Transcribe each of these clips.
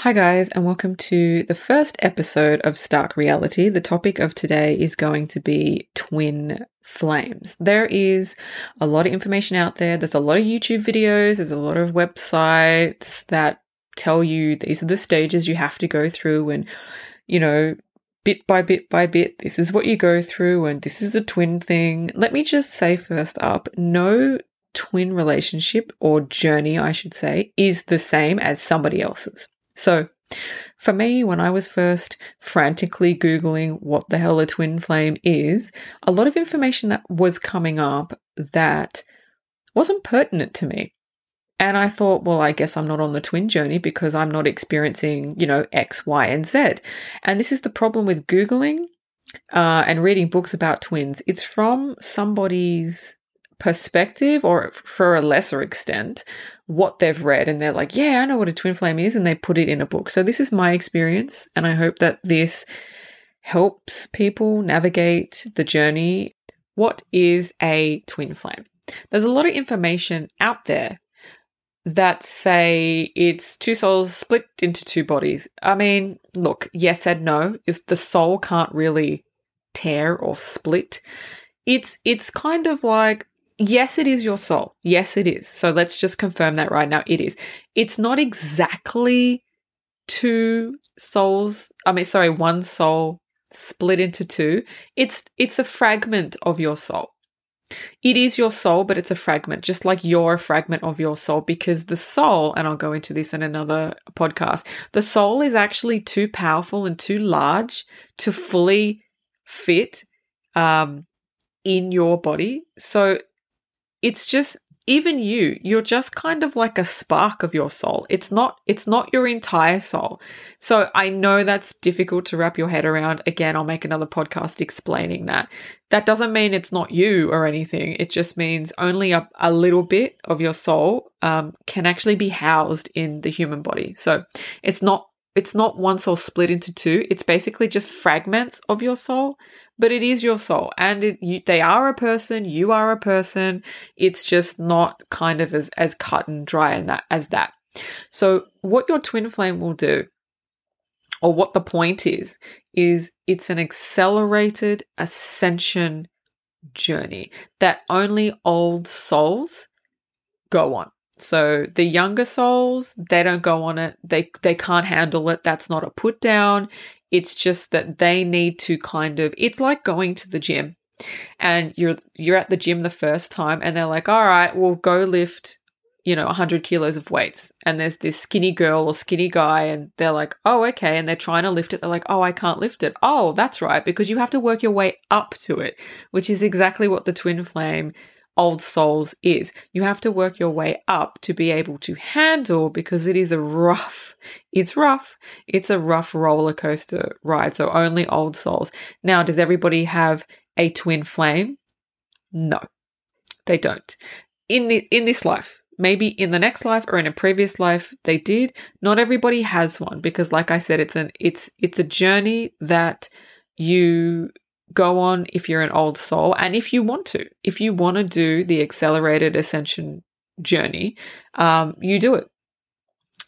Hi, guys, and welcome to the first episode of Stark Reality. The topic of today is going to be twin flames. There is a lot of information out there, there's a lot of YouTube videos, there's a lot of websites that tell you these are the stages you have to go through, and you know, bit by bit by bit, this is what you go through, and this is a twin thing. Let me just say first up no twin relationship or journey, I should say, is the same as somebody else's. So, for me, when I was first frantically Googling what the hell a twin flame is, a lot of information that was coming up that wasn't pertinent to me. And I thought, well, I guess I'm not on the twin journey because I'm not experiencing, you know, X, Y, and Z. And this is the problem with Googling uh, and reading books about twins. It's from somebody's perspective or for a lesser extent what they've read and they're like yeah i know what a twin flame is and they put it in a book. So this is my experience and i hope that this helps people navigate the journey. What is a twin flame? There's a lot of information out there that say it's two souls split into two bodies. I mean look yes and no. Is the soul can't really tear or split. It's it's kind of like yes, it is your soul. Yes, it is. So let's just confirm that right now. It is. It's not exactly two souls. I mean, sorry, one soul split into two. It's it's a fragment of your soul. It is your soul, but it's a fragment, just like you're a fragment of your soul, because the soul, and I'll go into this in another podcast, the soul is actually too powerful and too large to fully fit um, in your body. So it's just even you you're just kind of like a spark of your soul. It's not it's not your entire soul. So i know that's difficult to wrap your head around. Again i'll make another podcast explaining that. That doesn't mean it's not you or anything. It just means only a, a little bit of your soul um, can actually be housed in the human body. So it's not it's not one soul split into two. It's basically just fragments of your soul but it is your soul and it, you, they are a person you are a person. It's just not kind of as as cut and dry and that as that. So what your twin flame will do or what the point is is it's an accelerated ascension journey that only old souls go on so the younger souls, they don't go on it. They they can't handle it. That's not a put down. It's just that they need to kind of it's like going to the gym. And you're you're at the gym the first time and they're like, "All right, we'll go lift you know, 100 kilos of weights. And there's this skinny girl or skinny guy, and they're like, oh, okay. And they're trying to lift it. They're like, oh, I can't lift it. Oh, that's right. Because you have to work your way up to it, which is exactly what the twin flame old souls is. You have to work your way up to be able to handle because it is a rough, it's rough, it's a rough roller coaster ride. So only old souls. Now, does everybody have a twin flame? No, they don't. In the in this life, maybe in the next life or in a previous life they did. Not everybody has one because, like I said, it's an it's it's a journey that you go on if you're an old soul and if you want to. If you want to do the accelerated ascension journey, um, you do it.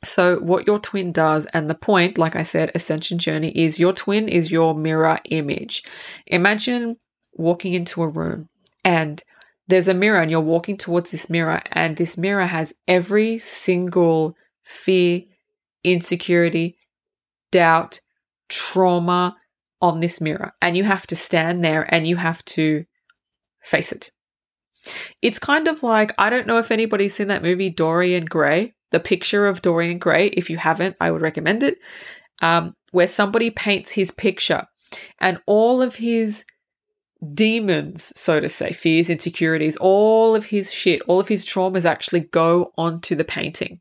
So, what your twin does, and the point, like I said, ascension journey is your twin is your mirror image. Imagine walking into a room and there's a mirror, and you're walking towards this mirror, and this mirror has every single fear, insecurity, doubt, trauma, on this mirror and you have to stand there and you have to face it. It's kind of like I don't know if anybody's seen that movie Dorian Gray, the picture of Dorian Gray. If you haven't, I would recommend it. Um, where somebody paints his picture and all of his demons, so to say, fears, insecurities, all of his shit, all of his traumas actually go onto the painting.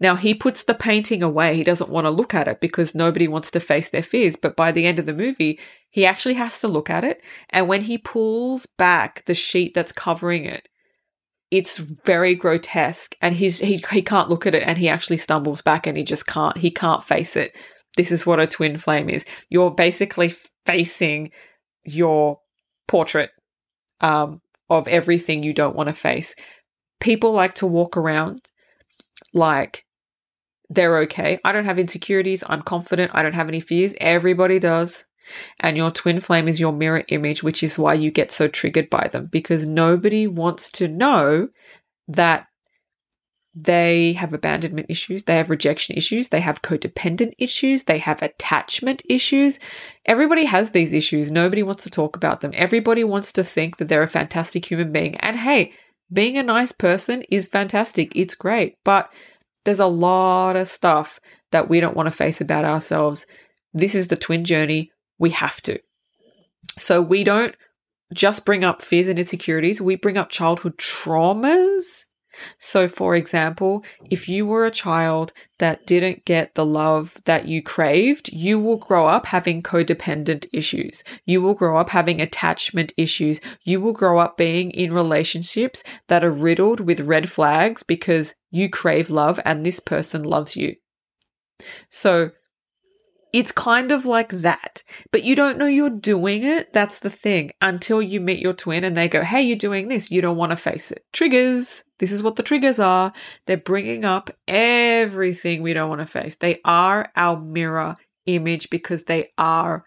Now, he puts the painting away. He doesn't want to look at it because nobody wants to face their fears. But by the end of the movie, he actually has to look at it. And when he pulls back the sheet that's covering it, it's very grotesque and he's he, he can't look at it and he actually stumbles back and he just can't he can't face it this is what a twin flame is you're basically facing your portrait um, of everything you don't want to face people like to walk around like they're okay. I don't have insecurities. I'm confident. I don't have any fears. Everybody does. And your twin flame is your mirror image, which is why you get so triggered by them because nobody wants to know that they have abandonment issues, they have rejection issues, they have codependent issues, they have attachment issues. Everybody has these issues. Nobody wants to talk about them. Everybody wants to think that they're a fantastic human being. And hey, being a nice person is fantastic. It's great. But there's a lot of stuff that we don't want to face about ourselves. This is the twin journey. We have to. So we don't just bring up fears and insecurities, we bring up childhood traumas so, for example, if you were a child that didn't get the love that you craved, you will grow up having codependent issues. You will grow up having attachment issues. You will grow up being in relationships that are riddled with red flags because you crave love and this person loves you. So, it's kind of like that, but you don't know you're doing it. That's the thing until you meet your twin and they go, Hey, you're doing this. You don't want to face it. Triggers. This is what the triggers are. They're bringing up everything we don't want to face. They are our mirror image because they are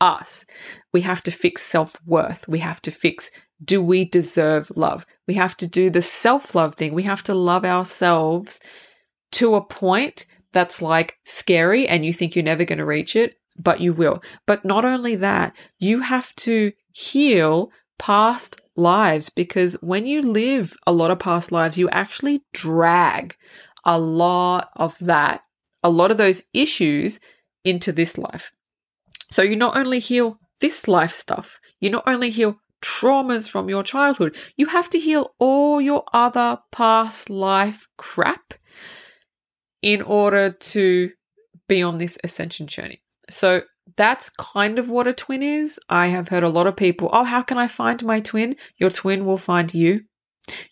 us. We have to fix self worth. We have to fix do we deserve love? We have to do the self love thing. We have to love ourselves to a point that's like scary and you think you're never going to reach it, but you will. But not only that, you have to heal past lives because when you live a lot of past lives, you actually drag a lot of that, a lot of those issues into this life. So you not only heal this life stuff, you not only heal traumas from your childhood, you have to heal all your other past life crap in order to be on this ascension journey. So that's kind of what a twin is. I have heard a lot of people, oh, how can I find my twin? Your twin will find you.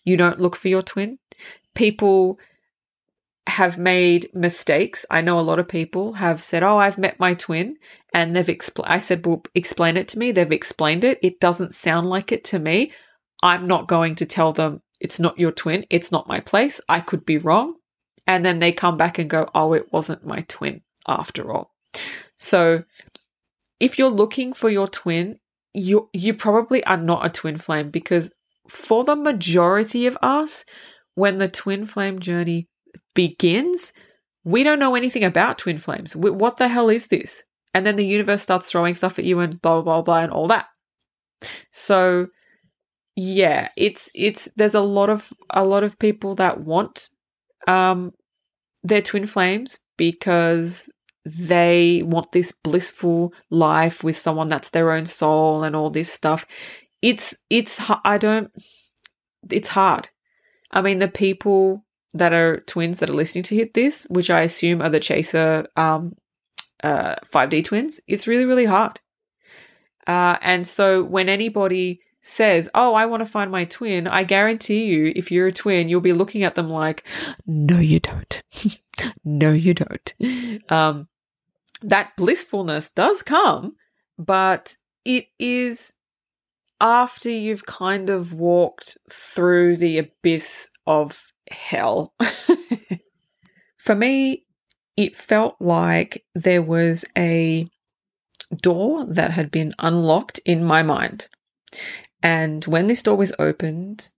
You don't look for your twin. People have made mistakes. I know a lot of people have said, "Oh, I've met my twin," and they've explained. I said, "Well, explain it to me." They've explained it. It doesn't sound like it to me. I'm not going to tell them it's not your twin. It's not my place. I could be wrong and then they come back and go, oh, it wasn't my twin after all. So if you're looking for your twin, you you probably are not a twin flame because for the majority of us, when the twin flame journey begins, we don't know anything about twin flames. What the hell is this? And then the universe starts throwing stuff at you and blah blah blah, blah and all that. So yeah, it's it's there's a lot of a lot of people that want um, they're twin flames because they want this blissful life with someone that's their own soul and all this stuff. It's it's I don't it's hard. I mean the people that are twins that are listening to hit this, which I assume are the chaser um uh 5D twins, it's really really hard. Uh and so when anybody says, Oh, I want to find my twin, I guarantee you, if you're a twin, you'll be looking at them like, No, you don't. no, you don't. Um, that blissfulness does come, but it is after you've kind of walked through the abyss of hell. For me, it felt like there was a door that had been unlocked in my mind. And when this door was opened,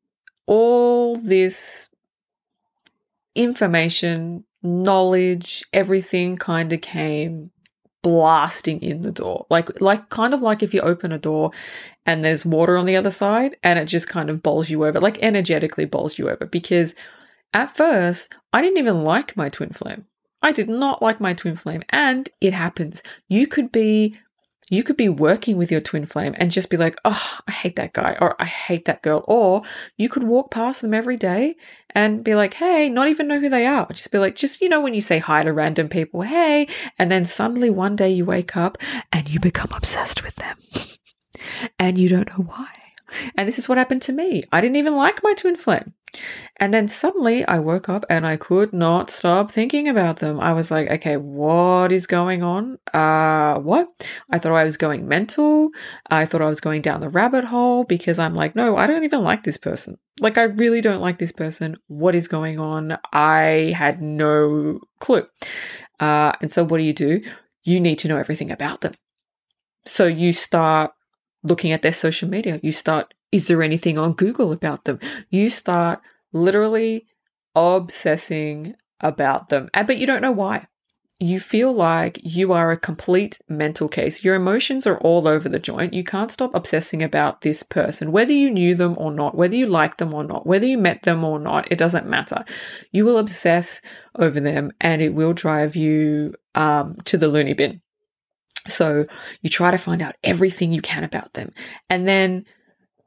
all this information, knowledge, everything kind of came blasting in the door. Like like kind of like if you open a door and there's water on the other side and it just kind of bowls you over, like energetically bowls you over because at first I didn't even like my twin flame. I did not like my twin flame and it happens. You could be you could be working with your twin flame and just be like, oh, I hate that guy or I hate that girl. Or you could walk past them every day and be like, hey, not even know who they are. Just be like, just, you know, when you say hi to random people, hey, and then suddenly one day you wake up and you become obsessed with them and you don't know why. And this is what happened to me. I didn't even like my twin flame. And then suddenly I woke up and I could not stop thinking about them. I was like, okay, what is going on? Uh, what? I thought I was going mental. I thought I was going down the rabbit hole because I'm like, no, I don't even like this person. Like, I really don't like this person. What is going on? I had no clue. Uh, and so what do you do? You need to know everything about them. So you start looking at their social media. You start, is there anything on Google about them? You start literally obsessing about them, but you don't know why. You feel like you are a complete mental case. Your emotions are all over the joint. You can't stop obsessing about this person, whether you knew them or not, whether you liked them or not, whether you met them or not, it doesn't matter. You will obsess over them and it will drive you um, to the loony bin. So you try to find out everything you can about them. And then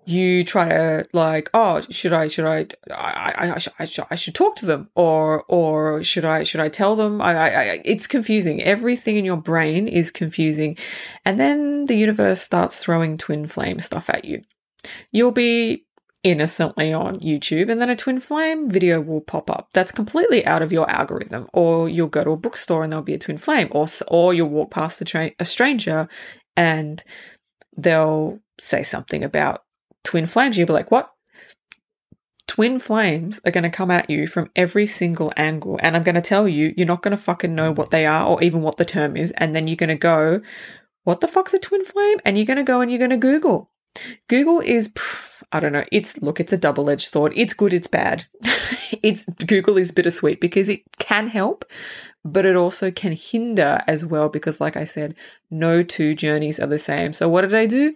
you try to like, oh, should I, should I, I, I, I, should, I, should, talk to them, or, or should I, should I tell them? I, I, I, it's confusing. Everything in your brain is confusing, and then the universe starts throwing twin flame stuff at you. You'll be innocently on YouTube, and then a twin flame video will pop up. That's completely out of your algorithm. Or you'll go to a bookstore and there'll be a twin flame, or or you'll walk past a, tra- a stranger and they'll say something about twin flames, you'll be like, what? Twin flames are going to come at you from every single angle. And I'm going to tell you, you're not going to fucking know what they are or even what the term is. And then you're going to go, what the fuck's a twin flame? And you're going to go and you're going to Google. Google is, I don't know, it's, look, it's a double edged sword. It's good, it's bad. it's, Google is bittersweet because it can help, but it also can hinder as well because, like I said, no two journeys are the same. So, what did I do?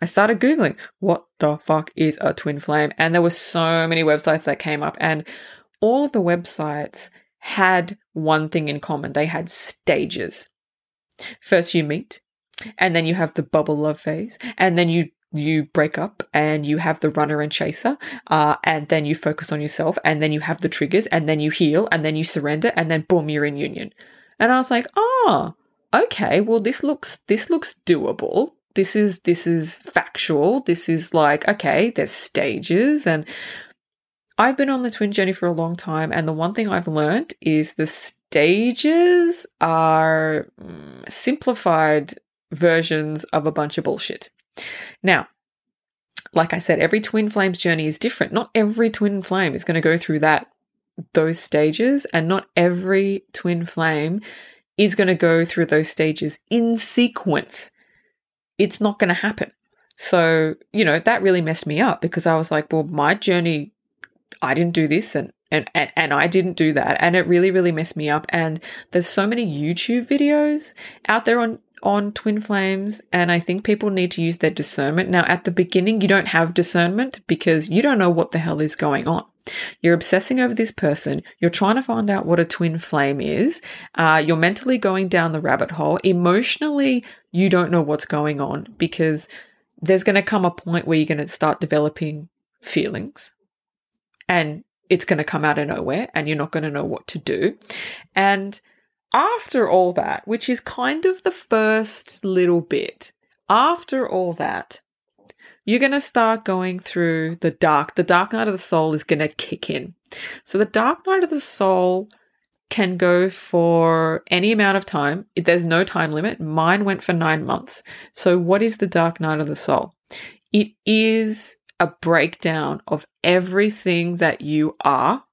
I started Googling what the fuck is a twin flame? And there were so many websites that came up, and all of the websites had one thing in common they had stages. First, you meet, and then you have the bubble love phase, and then you you break up and you have the runner and chaser, uh, and then you focus on yourself, and then you have the triggers, and then you heal, and then you surrender, and then boom, you're in union. And I was like, oh, okay, well, this looks this looks doable. This is this is factual. This is like okay, there's stages, and I've been on the twin journey for a long time, and the one thing I've learned is the stages are mm, simplified versions of a bunch of bullshit. Now, like I said, every twin flame's journey is different. Not every twin flame is going to go through that those stages and not every twin flame is going to go through those stages in sequence. It's not going to happen. So, you know, that really messed me up because I was like, well, my journey I didn't do this and and, and and I didn't do that and it really really messed me up and there's so many YouTube videos out there on on twin flames, and I think people need to use their discernment. Now, at the beginning, you don't have discernment because you don't know what the hell is going on. You're obsessing over this person. You're trying to find out what a twin flame is. Uh, you're mentally going down the rabbit hole. Emotionally, you don't know what's going on because there's going to come a point where you're going to start developing feelings and it's going to come out of nowhere and you're not going to know what to do. And after all that, which is kind of the first little bit, after all that, you're going to start going through the dark. The dark night of the soul is going to kick in. So, the dark night of the soul can go for any amount of time. There's no time limit. Mine went for nine months. So, what is the dark night of the soul? It is a breakdown of everything that you are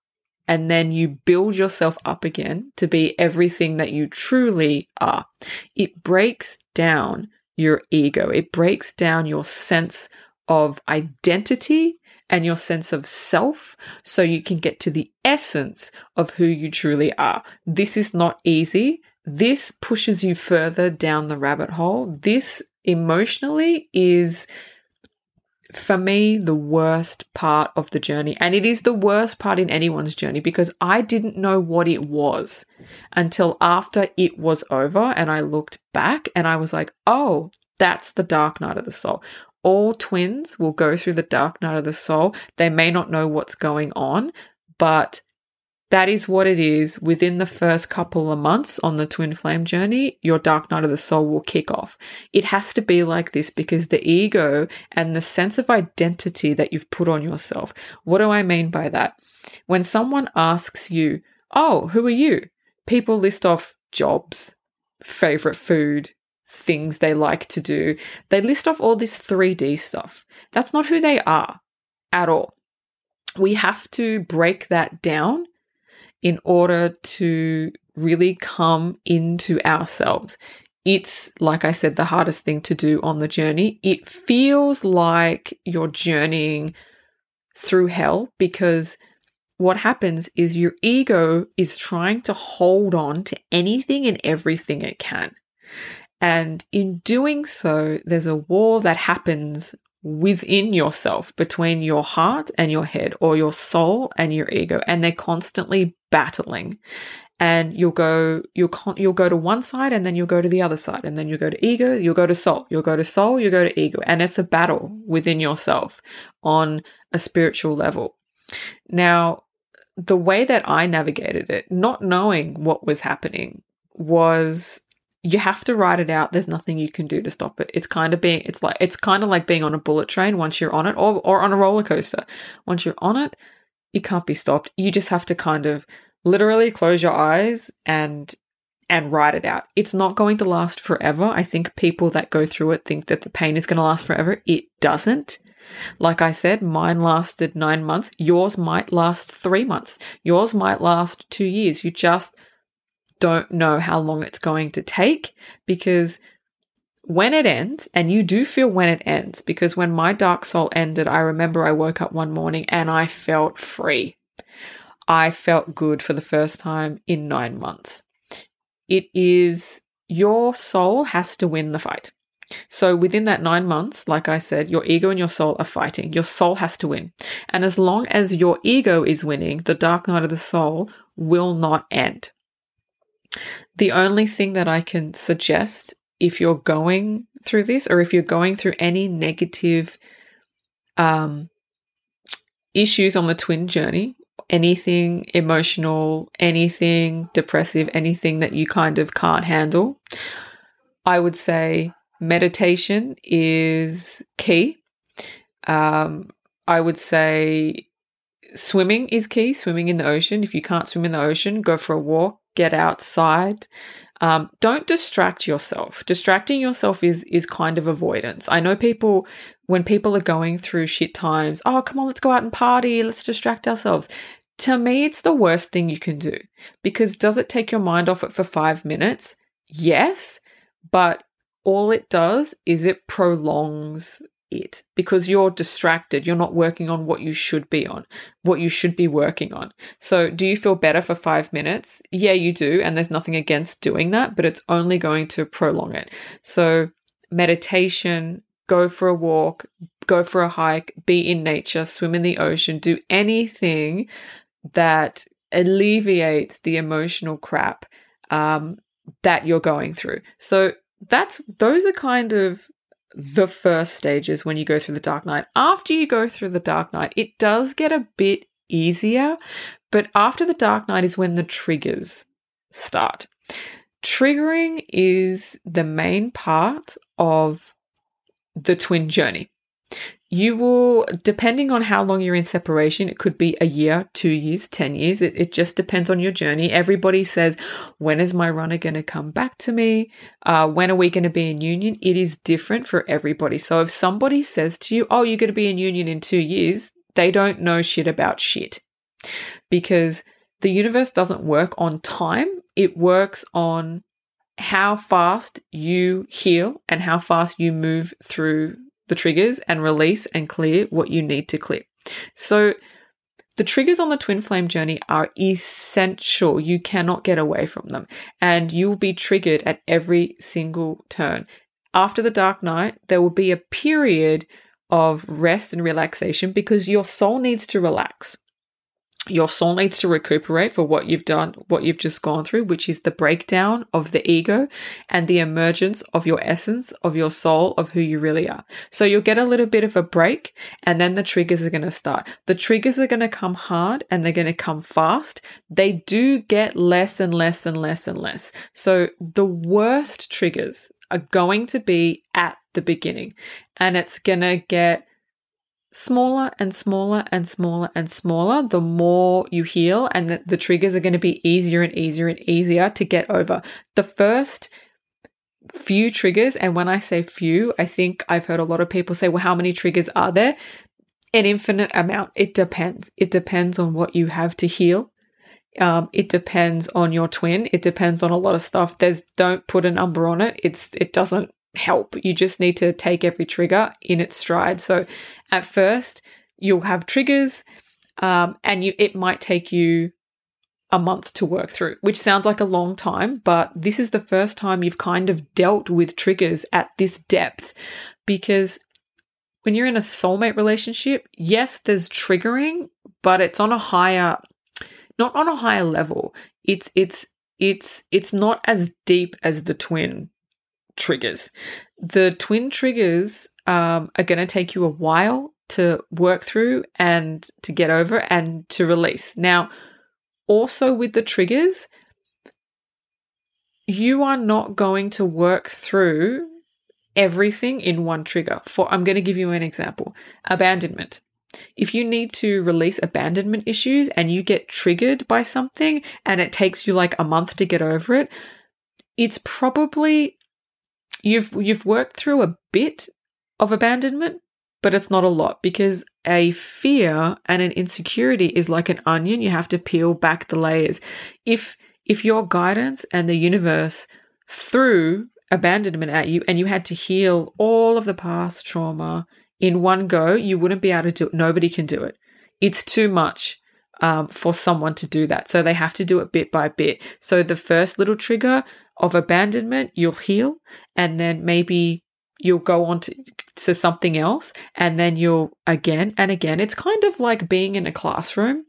and then you build yourself up again to be everything that you truly are. It breaks down your ego, it breaks down your sense of identity and your sense of self so you can get to the essence of who you truly are. This is not easy. This pushes you further down the rabbit hole. This emotionally is for me, the worst part of the journey. And it is the worst part in anyone's journey because I didn't know what it was until after it was over and I looked back and I was like, oh, that's the dark night of the soul. All twins will go through the dark night of the soul. They may not know what's going on, but that is what it is. Within the first couple of months on the twin flame journey, your dark night of the soul will kick off. It has to be like this because the ego and the sense of identity that you've put on yourself. What do I mean by that? When someone asks you, Oh, who are you? People list off jobs, favorite food, things they like to do. They list off all this 3D stuff. That's not who they are at all. We have to break that down in order to really come into ourselves. It's, like I said, the hardest thing to do on the journey. It feels like you're journeying through hell because what happens is your ego is trying to hold on to anything and everything it can. And in doing so, there's a war that happens within yourself between your heart and your head or your soul and your ego and they're constantly battling. And you'll go you'll con- you'll go to one side and then you'll go to the other side and then you'll go to ego you'll go to soul you'll go to soul you'll go to ego. And it's a battle within yourself on a spiritual level. Now the way that i navigated it not knowing what was happening was you have to write it out. There's nothing you can do to stop it. It's kind of being it's like it's kind of like being on a bullet train once you're on it or or on a roller coaster. Once you're on it, you can't be stopped. You just have to kind of literally close your eyes and and write it out. It's not going to last forever. I think people that go through it think that the pain is going to last forever. It doesn't. Like I said, mine lasted 9 months. Yours might last 3 months. Yours might last 2 years. You just don't know how long it's going to take because when it ends, and you do feel when it ends, because when my dark soul ended, I remember I woke up one morning and I felt free. I felt good for the first time in nine months. It is your soul has to win the fight. So within that nine months, like I said, your ego and your soul are fighting. Your soul has to win. And as long as your ego is winning, the dark night of the soul will not end. The only thing that I can suggest if you're going through this or if you're going through any negative um, issues on the twin journey, anything emotional, anything depressive, anything that you kind of can't handle, I would say meditation is key. Um, I would say swimming is key, swimming in the ocean. If you can't swim in the ocean, go for a walk, get outside. Um, don't distract yourself. Distracting yourself is is kind of avoidance. I know people when people are going through shit times. Oh, come on, let's go out and party. Let's distract ourselves. To me, it's the worst thing you can do because does it take your mind off it for five minutes? Yes, but all it does is it prolongs it because you're distracted. You're not working on what you should be on, what you should be working on. So, do you feel better for five minutes? Yeah, you do. And there's nothing against doing that, but it's only going to prolong it. So, meditation, go for a walk, go for a hike, be in nature, swim in the ocean, do anything that alleviates the emotional crap um, that you're going through. So, that's those are kind of the first stages when you go through the Dark Night. After you go through the Dark Night, it does get a bit easier, but after the Dark Night is when the triggers start. Triggering is the main part of the twin journey you will, depending on how long you're in separation, it could be a year, two years, 10 years. It, it just depends on your journey. Everybody says, when is my runner going to come back to me? Uh, when are we going to be in union? It is different for everybody. So if somebody says to you, oh, you're going to be in union in two years, they don't know shit about shit because the universe doesn't work on time. It works on how fast you heal and how fast you move through the triggers and release and clear what you need to clear. So, the triggers on the twin flame journey are essential. You cannot get away from them, and you will be triggered at every single turn. After the dark night, there will be a period of rest and relaxation because your soul needs to relax. Your soul needs to recuperate for what you've done, what you've just gone through, which is the breakdown of the ego and the emergence of your essence, of your soul, of who you really are. So you'll get a little bit of a break and then the triggers are going to start. The triggers are going to come hard and they're going to come fast. They do get less and less and less and less. So the worst triggers are going to be at the beginning and it's going to get smaller and smaller and smaller and smaller the more you heal and the, the triggers are going to be easier and easier and easier to get over. The first few triggers and when i say few i think i've heard a lot of people say well how many triggers are there? An infinite amount. It depends. It depends on what you have to heal. Um, it depends on your twin. It depends on a lot of stuff. There's don't put a number on it. It's it doesn't help. You just need to take every trigger in its stride. So at first, you'll have triggers, um, and you it might take you a month to work through, which sounds like a long time, but this is the first time you've kind of dealt with triggers at this depth because when you're in a soulmate relationship, yes, there's triggering, but it's on a higher not on a higher level. It's it's it's it's not as deep as the twin triggers. The twin triggers um, are going to take you a while to work through and to get over and to release. Now, also with the triggers, you are not going to work through everything in one trigger. For I'm going to give you an example. Abandonment. If you need to release abandonment issues and you get triggered by something and it takes you like a month to get over it, it's probably you've you've worked through a bit of abandonment, but it's not a lot because a fear and an insecurity is like an onion. You have to peel back the layers. If if your guidance and the universe threw abandonment at you and you had to heal all of the past trauma in one go, you wouldn't be able to do it. Nobody can do it. It's too much um, for someone to do that. So they have to do it bit by bit. So the first little trigger of abandonment, you'll heal, and then maybe you'll go on to, to something else, and then you'll again and again. It's kind of like being in a classroom,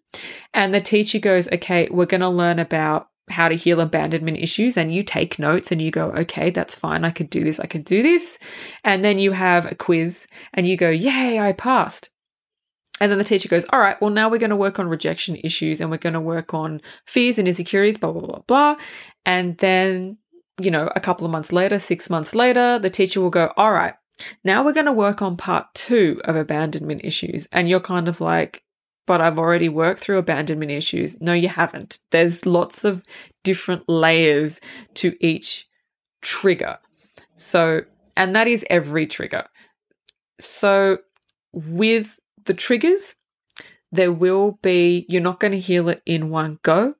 and the teacher goes, Okay, we're going to learn about how to heal abandonment issues and you take notes and you go okay that's fine i could do this i could do this and then you have a quiz and you go yay i passed and then the teacher goes, All right, well, now we're going to work on rejection issues and we're going to work on fears and insecurities, blah, blah, blah, blah. And then, you know, a couple of months later, six months later, the teacher will go, All right, now we're going to work on part two of abandonment issues. And you're kind of like, but I've already worked through abandonment issues. No, you haven't. There's lots of different layers to each trigger. So, and that is every trigger. So, with the triggers, there will be, you're not going to heal it in one go.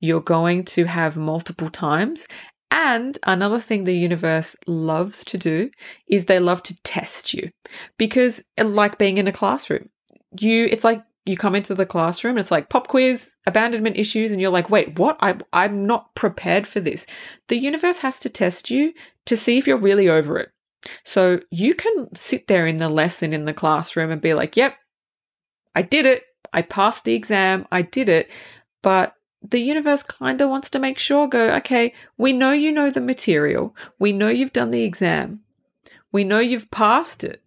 You're going to have multiple times. And another thing the universe loves to do is they love to test you because, uh, like being in a classroom, you, it's like you come into the classroom, it's like pop quiz, abandonment issues, and you're like, wait, what? I, I'm not prepared for this. The universe has to test you to see if you're really over it. So you can sit there in the lesson in the classroom and be like, yep, I did it. I passed the exam. I did it. But the universe kind of wants to make sure go, okay, we know you know the material. We know you've done the exam. We know you've passed it.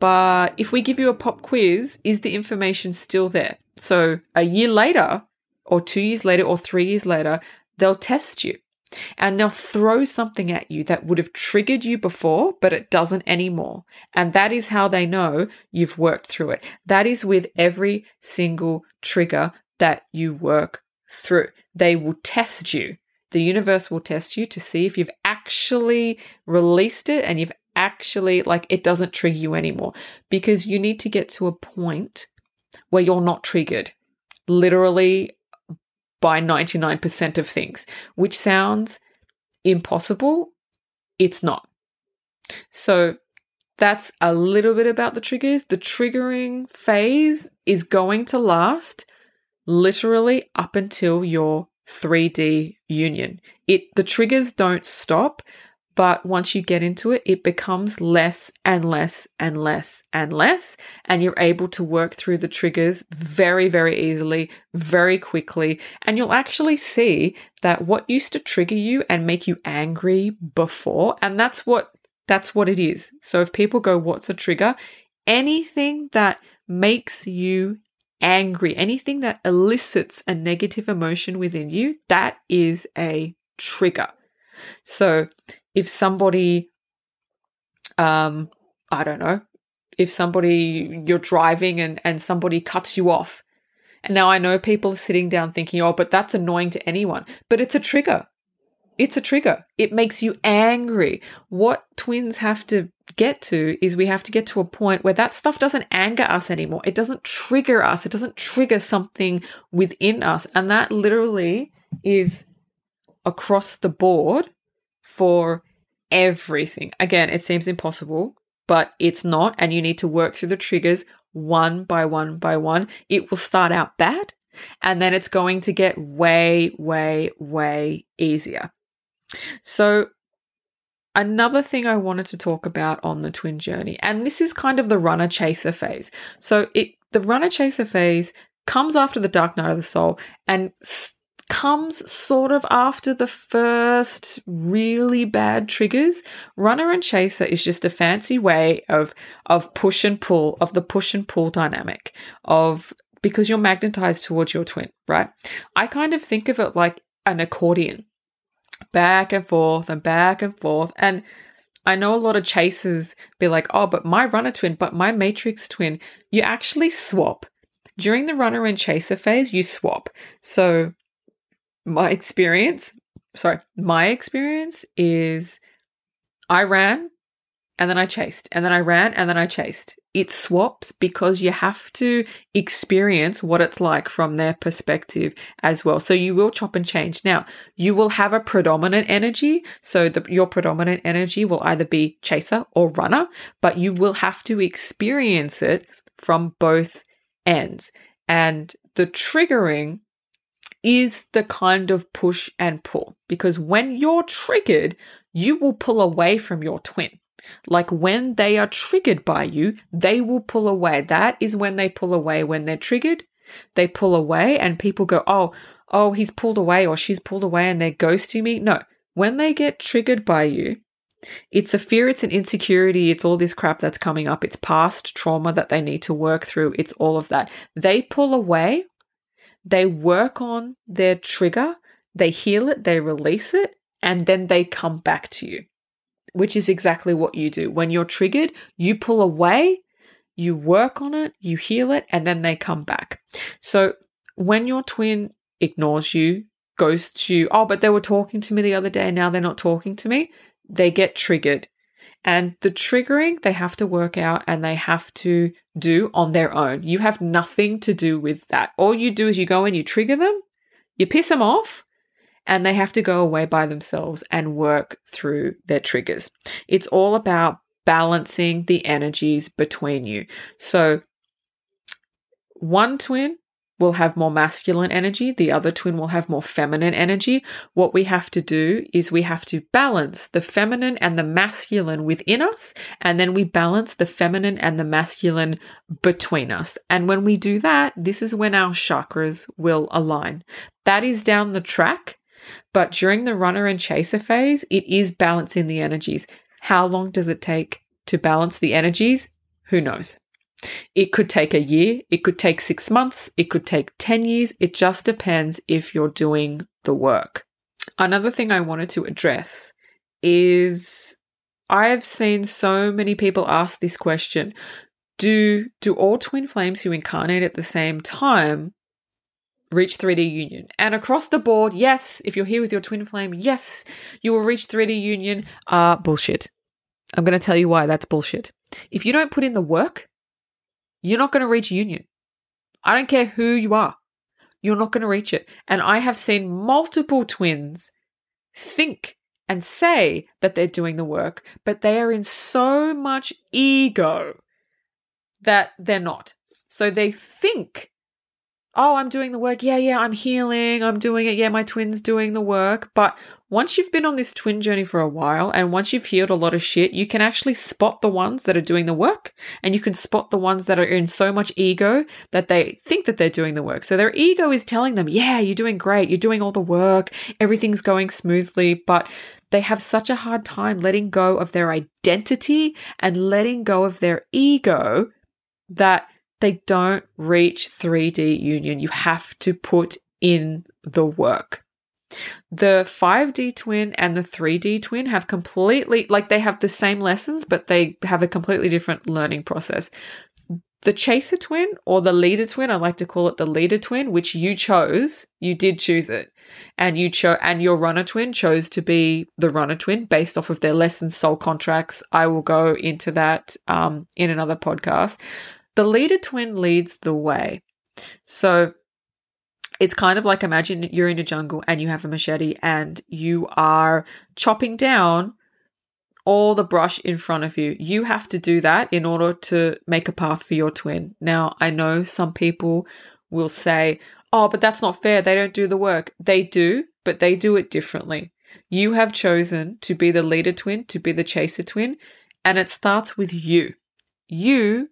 But if we give you a pop quiz, is the information still there? So a year later, or two years later, or three years later, they'll test you and they'll throw something at you that would have triggered you before, but it doesn't anymore. And that is how they know you've worked through it. That is with every single trigger that you work through. They will test you. The universe will test you to see if you've actually released it and you've actually, like, it doesn't trigger you anymore because you need to get to a point where you're not triggered. Literally, by 99% of things, which sounds impossible. It's not. So that's a little bit about the triggers. The triggering phase is going to last literally up until your 3D union. It the triggers don't stop, But once you get into it, it becomes less and less and less and less. And you're able to work through the triggers very, very easily, very quickly. And you'll actually see that what used to trigger you and make you angry before, and that's what that's what it is. So if people go, what's a trigger? Anything that makes you angry, anything that elicits a negative emotion within you, that is a trigger. So if somebody, um, I don't know, if somebody you're driving and, and somebody cuts you off. And now I know people are sitting down thinking, oh, but that's annoying to anyone. But it's a trigger. It's a trigger. It makes you angry. What twins have to get to is we have to get to a point where that stuff doesn't anger us anymore. It doesn't trigger us. It doesn't trigger something within us. And that literally is across the board for everything. Again, it seems impossible, but it's not. And you need to work through the triggers one by one by one. It will start out bad and then it's going to get way, way, way easier. So, another thing I wanted to talk about on the twin journey, and this is kind of the runner chaser phase. So, it the runner chaser phase comes after the dark night of the soul and comes sort of after the first really bad triggers. Runner and chaser is just a fancy way of of push and pull, of the push and pull dynamic of because you're magnetized towards your twin, right? I kind of think of it like an accordion. Back and forth and back and forth. And I know a lot of chasers be like, oh, but my runner twin, but my matrix twin, you actually swap. During the runner and chaser phase, you swap. So my experience, sorry, my experience is I ran and then I chased, and then I ran and then I chased. It swaps because you have to experience what it's like from their perspective as well. So you will chop and change. Now, you will have a predominant energy. So the, your predominant energy will either be chaser or runner, but you will have to experience it from both ends. And the triggering is the kind of push and pull because when you're triggered, you will pull away from your twin. Like when they are triggered by you, they will pull away. That is when they pull away. When they're triggered, they pull away and people go, oh, oh, he's pulled away or she's pulled away and they're ghosting me. No, when they get triggered by you, it's a fear, it's an insecurity, it's all this crap that's coming up, it's past trauma that they need to work through, it's all of that. They pull away they work on their trigger, they heal it, they release it, and then they come back to you, which is exactly what you do. When you're triggered, you pull away, you work on it, you heal it, and then they come back. So when your twin ignores you, ghosts you, oh, but they were talking to me the other day, and now they're not talking to me, they get triggered. And the triggering they have to work out and they have to do on their own. You have nothing to do with that. All you do is you go in, you trigger them, you piss them off, and they have to go away by themselves and work through their triggers. It's all about balancing the energies between you. So, one twin will have more masculine energy, the other twin will have more feminine energy. What we have to do is we have to balance the feminine and the masculine within us, and then we balance the feminine and the masculine between us. And when we do that, this is when our chakras will align. That is down the track. But during the runner and chaser phase, it is balancing the energies. How long does it take to balance the energies? Who knows? It could take a year, it could take six months, it could take 10 years. It just depends if you're doing the work. Another thing I wanted to address is I've seen so many people ask this question do, do all twin flames who incarnate at the same time reach 3D union? And across the board, yes, if you're here with your twin flame, yes, you will reach 3D union. Uh, bullshit. I'm going to tell you why that's bullshit. If you don't put in the work, you're not going to reach union. I don't care who you are. You're not going to reach it. And I have seen multiple twins think and say that they're doing the work, but they are in so much ego that they're not. So they think, oh, I'm doing the work. Yeah, yeah, I'm healing. I'm doing it. Yeah, my twin's doing the work. But once you've been on this twin journey for a while and once you've healed a lot of shit, you can actually spot the ones that are doing the work and you can spot the ones that are in so much ego that they think that they're doing the work. So their ego is telling them, yeah, you're doing great. You're doing all the work. Everything's going smoothly. But they have such a hard time letting go of their identity and letting go of their ego that they don't reach 3D union. You have to put in the work. The 5D twin and the 3D twin have completely, like, they have the same lessons, but they have a completely different learning process. The chaser twin or the leader twin, I like to call it the leader twin, which you chose, you did choose it. And you chose, and your runner twin chose to be the runner twin based off of their lessons, soul contracts. I will go into that um, in another podcast. The leader twin leads the way. So it's kind of like imagine you're in a jungle and you have a machete and you are chopping down all the brush in front of you. You have to do that in order to make a path for your twin. Now, I know some people will say, oh, but that's not fair. They don't do the work. They do, but they do it differently. You have chosen to be the leader twin, to be the chaser twin, and it starts with you. You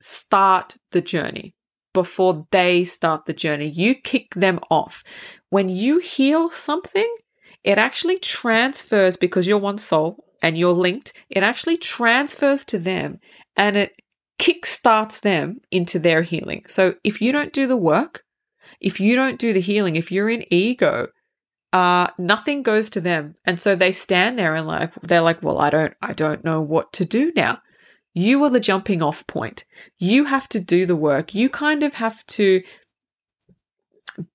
start the journey before they start the journey. You kick them off. When you heal something, it actually transfers because you're one soul and you're linked. It actually transfers to them and it kickstarts them into their healing. So if you don't do the work, if you don't do the healing, if you're in ego, uh, nothing goes to them. And so they stand there and like they're like, well, I don't I don't know what to do now. You are the jumping off point. You have to do the work. You kind of have to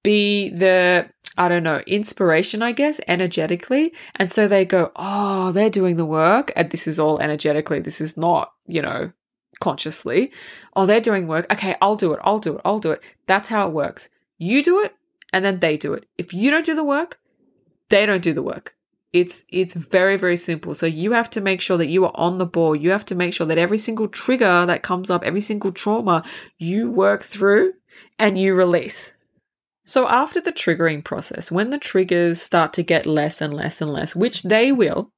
be the, I don't know, inspiration, I guess, energetically. And so they go, oh, they're doing the work. And this is all energetically. This is not, you know, consciously. Oh, they're doing work. Okay, I'll do it. I'll do it. I'll do it. That's how it works. You do it and then they do it. If you don't do the work, they don't do the work. It's it's very very simple. So you have to make sure that you are on the ball. You have to make sure that every single trigger that comes up, every single trauma, you work through and you release. So after the triggering process, when the triggers start to get less and less and less, which they will,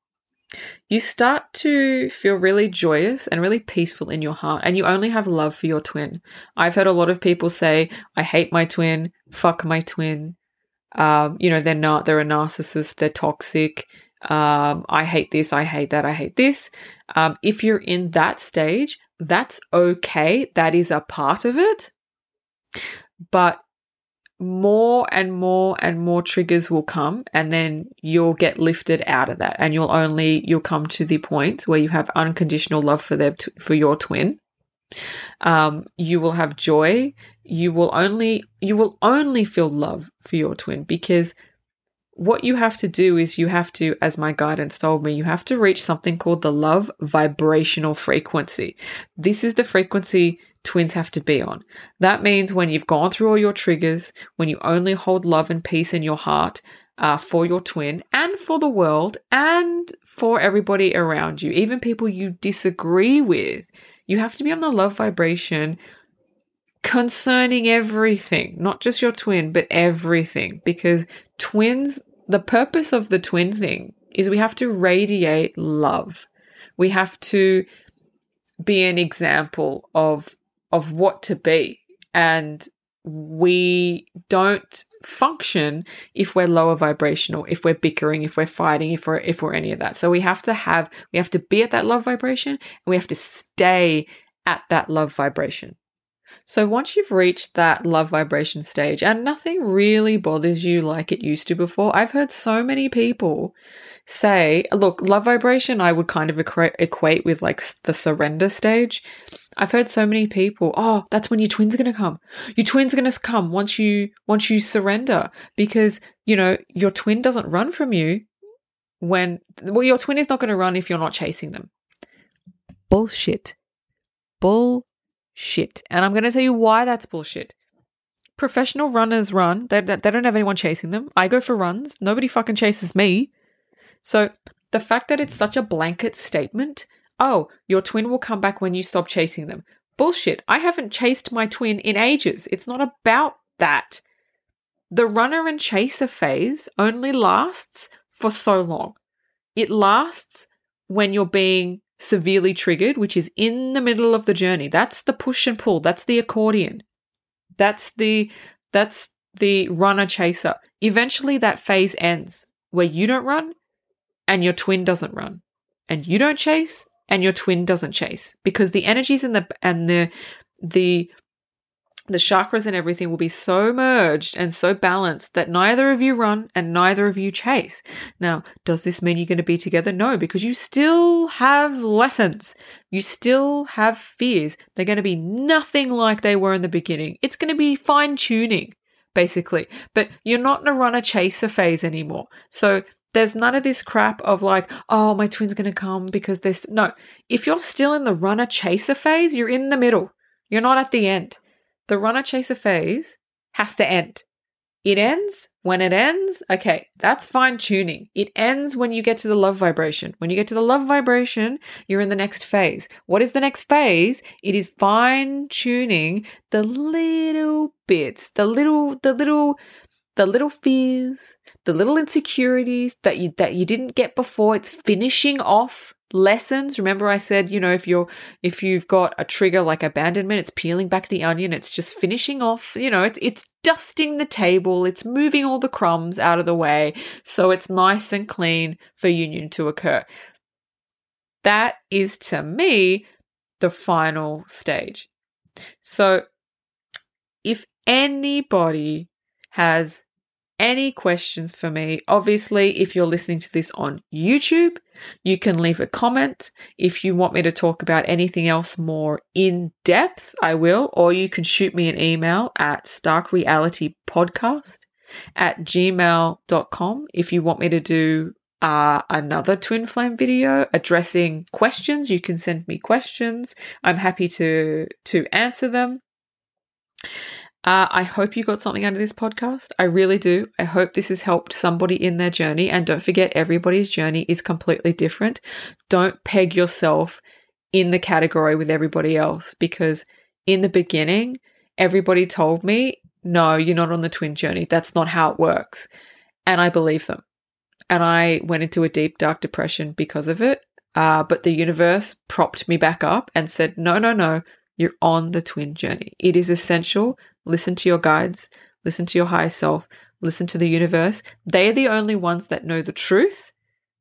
you start to feel really joyous and really peaceful in your heart, and you only have love for your twin. I've heard a lot of people say, I hate my twin, fuck my twin, um, you know, they're not, they're a narcissist, they're toxic. Um, I hate this, I hate that, I hate this. Um, if you're in that stage, that's okay. That is a part of it. But more and more and more triggers will come and then you'll get lifted out of that and you'll only you'll come to the point where you have unconditional love for them for your twin um, you will have joy. You will only you will only feel love for your twin because what you have to do is you have to as my guidance told me you have to reach something called the love vibrational frequency. This is the frequency twins have to be on. That means when you've gone through all your triggers when you only hold love and peace in your heart uh, for your twin and for the world and for everybody around you even people you disagree with you have to be on the love vibration concerning everything, not just your twin, but everything. Because twins, the purpose of the twin thing is we have to radiate love. We have to be an example of of what to be and we don't function if we're lower vibrational if we're bickering if we're fighting if we're if we're any of that. So we have to have we have to be at that love vibration and we have to stay at that love vibration so once you've reached that love vibration stage and nothing really bothers you like it used to before, I've heard so many people say, look, love vibration, I would kind of equate with like the surrender stage. I've heard so many people, oh, that's when your twins are going to come. Your twins are going to come once you, once you surrender because, you know, your twin doesn't run from you when, well, your twin is not going to run if you're not chasing them. Bullshit. Bull shit. And I'm going to tell you why that's bullshit. Professional runners run, they, they don't have anyone chasing them. I go for runs, nobody fucking chases me. So the fact that it's such a blanket statement, oh, your twin will come back when you stop chasing them. Bullshit. I haven't chased my twin in ages. It's not about that. The runner and chaser phase only lasts for so long. It lasts when you're being severely triggered, which is in the middle of the journey. That's the push and pull. That's the accordion. That's the that's the runner chaser. Eventually that phase ends where you don't run and your twin doesn't run. And you don't chase and your twin doesn't chase because the energies and the and the the the chakras and everything will be so merged and so balanced that neither of you run and neither of you chase. Now, does this mean you're going to be together? No, because you still have lessons. You still have fears. They're going to be nothing like they were in the beginning. It's going to be fine tuning, basically. But you're not in a runner chaser phase anymore. So there's none of this crap of like, oh, my twin's going to come because there's no. If you're still in the runner chaser phase, you're in the middle. You're not at the end the runner chaser phase has to end. It ends when it ends. Okay, that's fine tuning. It ends when you get to the love vibration. When you get to the love vibration, you're in the next phase. What is the next phase? It is fine tuning the little bits, the little, the little, the little fears, the little insecurities that you that you didn't get before. It's finishing off lessons. Remember i said you know if you're if you've got a trigger like abandonment it's peeling back the onion it's just finishing off you know it's it's dusting the table it's moving all the crumbs out of the way so it's nice and clean for union to occur. That is to me the final stage. So if anybody has any questions for me, obviously, if you're listening to this on YouTube, you can leave a comment. If you want me to talk about anything else more in depth, I will, or you can shoot me an email at starkrealitypodcast at gmail.com if you want me to do uh, another twin flame video addressing questions. You can send me questions. I'm happy to to answer them. Uh, I hope you got something out of this podcast. I really do. I hope this has helped somebody in their journey. And don't forget, everybody's journey is completely different. Don't peg yourself in the category with everybody else because in the beginning, everybody told me, no, you're not on the twin journey. That's not how it works. And I believe them. And I went into a deep, dark depression because of it. Uh, but the universe propped me back up and said, no, no, no, you're on the twin journey. It is essential Listen to your guides, listen to your higher self, listen to the universe. They are the only ones that know the truth,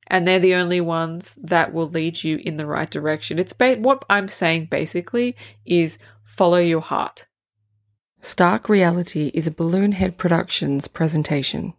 and they're the only ones that will lead you in the right direction. It's ba- what I'm saying basically is follow your heart. Stark Reality is a Balloon Head Productions presentation.